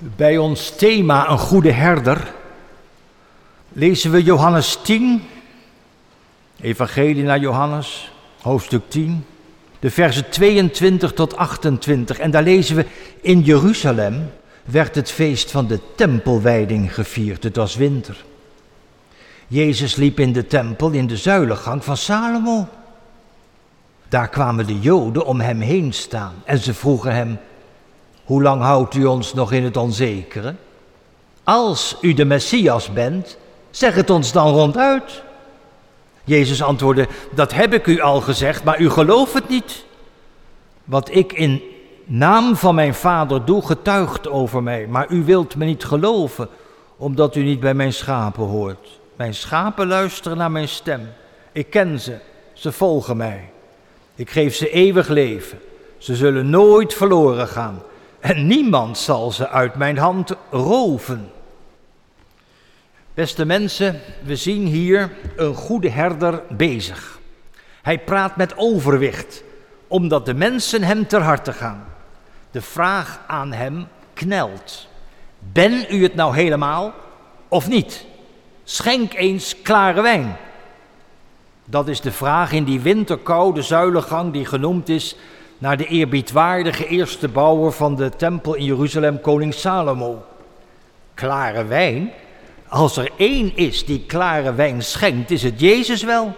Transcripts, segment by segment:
Bij ons thema een goede herder lezen we Johannes 10, Evangelie naar Johannes, hoofdstuk 10, de versen 22 tot 28. En daar lezen we, in Jeruzalem werd het feest van de tempelwijding gevierd, het was winter. Jezus liep in de tempel in de zuilengang van Salomo. Daar kwamen de Joden om hem heen staan en ze vroegen hem, hoe lang houdt u ons nog in het onzekere? Als u de Messias bent, zeg het ons dan ronduit. Jezus antwoordde, dat heb ik u al gezegd, maar u gelooft het niet. Wat ik in naam van mijn vader doe, getuigt over mij, maar u wilt me niet geloven, omdat u niet bij mijn schapen hoort. Mijn schapen luisteren naar mijn stem. Ik ken ze, ze volgen mij. Ik geef ze eeuwig leven. Ze zullen nooit verloren gaan en niemand zal ze uit mijn hand roven. Beste mensen, we zien hier een goede herder bezig. Hij praat met overwicht, omdat de mensen hem ter harte gaan. De vraag aan hem knelt. Ben u het nou helemaal of niet? Schenk eens klare wijn. Dat is de vraag in die winterkoude zuilengang die genoemd is naar de eerbiedwaardige eerste bouwer van de tempel in Jeruzalem, koning Salomo. Klare wijn? Als er één is die klare wijn schenkt, is het Jezus wel,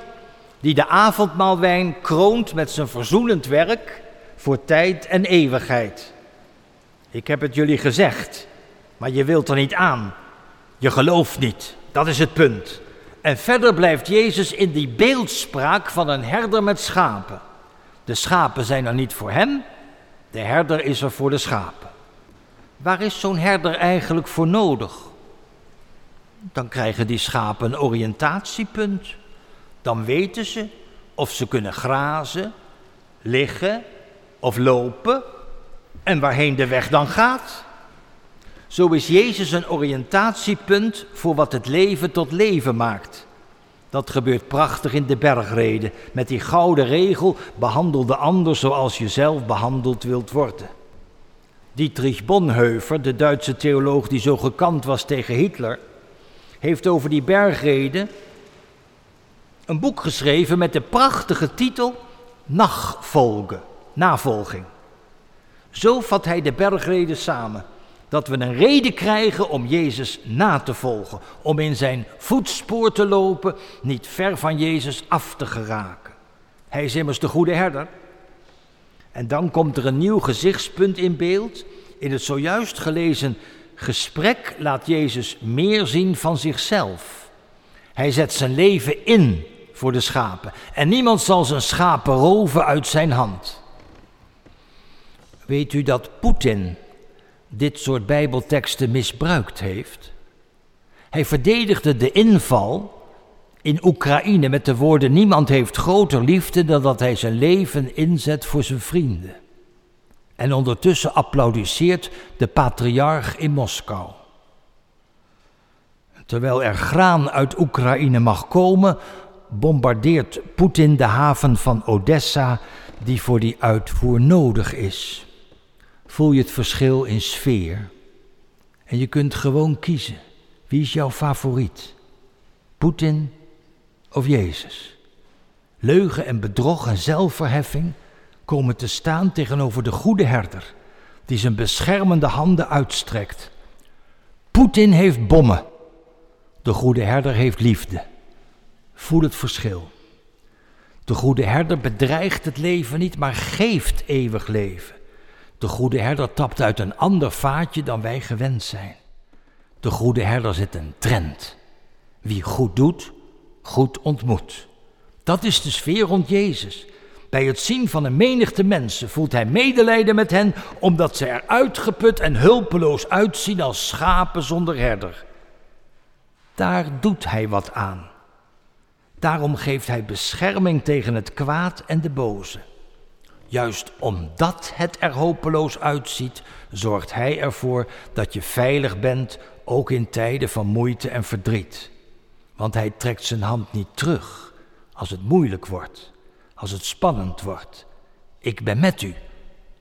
die de avondmaalwijn kroont met zijn verzoenend werk voor tijd en eeuwigheid. Ik heb het jullie gezegd, maar je wilt er niet aan. Je gelooft niet, dat is het punt. En verder blijft Jezus in die beeldspraak van een herder met schapen. De schapen zijn er niet voor hem, de herder is er voor de schapen. Waar is zo'n herder eigenlijk voor nodig? Dan krijgen die schapen een oriëntatiepunt. Dan weten ze of ze kunnen grazen, liggen of lopen en waarheen de weg dan gaat. Zo is Jezus een oriëntatiepunt voor wat het leven tot leven maakt. Dat gebeurt prachtig in de bergreden. Met die gouden regel: behandel de ander zoals je zelf behandeld wilt worden. Dietrich Bonhoeffer, de Duitse theoloog die zo gekant was tegen Hitler, heeft over die bergreden een boek geschreven met de prachtige titel Nachfolge, navolging. Zo vat hij de bergreden samen dat we een reden krijgen om Jezus na te volgen, om in zijn voetspoor te lopen, niet ver van Jezus af te geraken. Hij is immers de goede herder. En dan komt er een nieuw gezichtspunt in beeld. In het zojuist gelezen gesprek laat Jezus meer zien van zichzelf. Hij zet zijn leven in voor de schapen en niemand zal zijn schapen roven uit zijn hand. Weet u dat Poetin dit soort Bijbelteksten misbruikt heeft. Hij verdedigde de inval in Oekraïne met de woorden: Niemand heeft groter liefde dan dat hij zijn leven inzet voor zijn vrienden. En ondertussen applaudisseert de patriarch in Moskou. Terwijl er graan uit Oekraïne mag komen, bombardeert Poetin de haven van Odessa, die voor die uitvoer nodig is voel je het verschil in sfeer. En je kunt gewoon kiezen. Wie is jouw favoriet? Poetin of Jezus? Leugen en bedrog en zelfverheffing komen te staan tegenover de goede herder, die zijn beschermende handen uitstrekt. Poetin heeft bommen. De goede herder heeft liefde. Voel het verschil. De goede herder bedreigt het leven niet, maar geeft eeuwig leven. De goede herder tapt uit een ander vaatje dan wij gewend zijn. De goede herder zet een trend. Wie goed doet, goed ontmoet. Dat is de sfeer rond Jezus. Bij het zien van een menigte mensen voelt hij medelijden met hen, omdat ze er uitgeput en hulpeloos uitzien als schapen zonder herder. Daar doet hij wat aan. Daarom geeft hij bescherming tegen het kwaad en de boze. Juist omdat het er hopeloos uitziet, zorgt Hij ervoor dat je veilig bent, ook in tijden van moeite en verdriet. Want Hij trekt zijn hand niet terug als het moeilijk wordt, als het spannend wordt. Ik ben met u,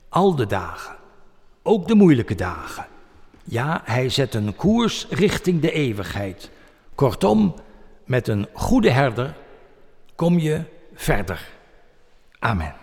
al de dagen, ook de moeilijke dagen. Ja, hij zet een koers richting de eeuwigheid. Kortom, met een goede herder kom je verder. Amen.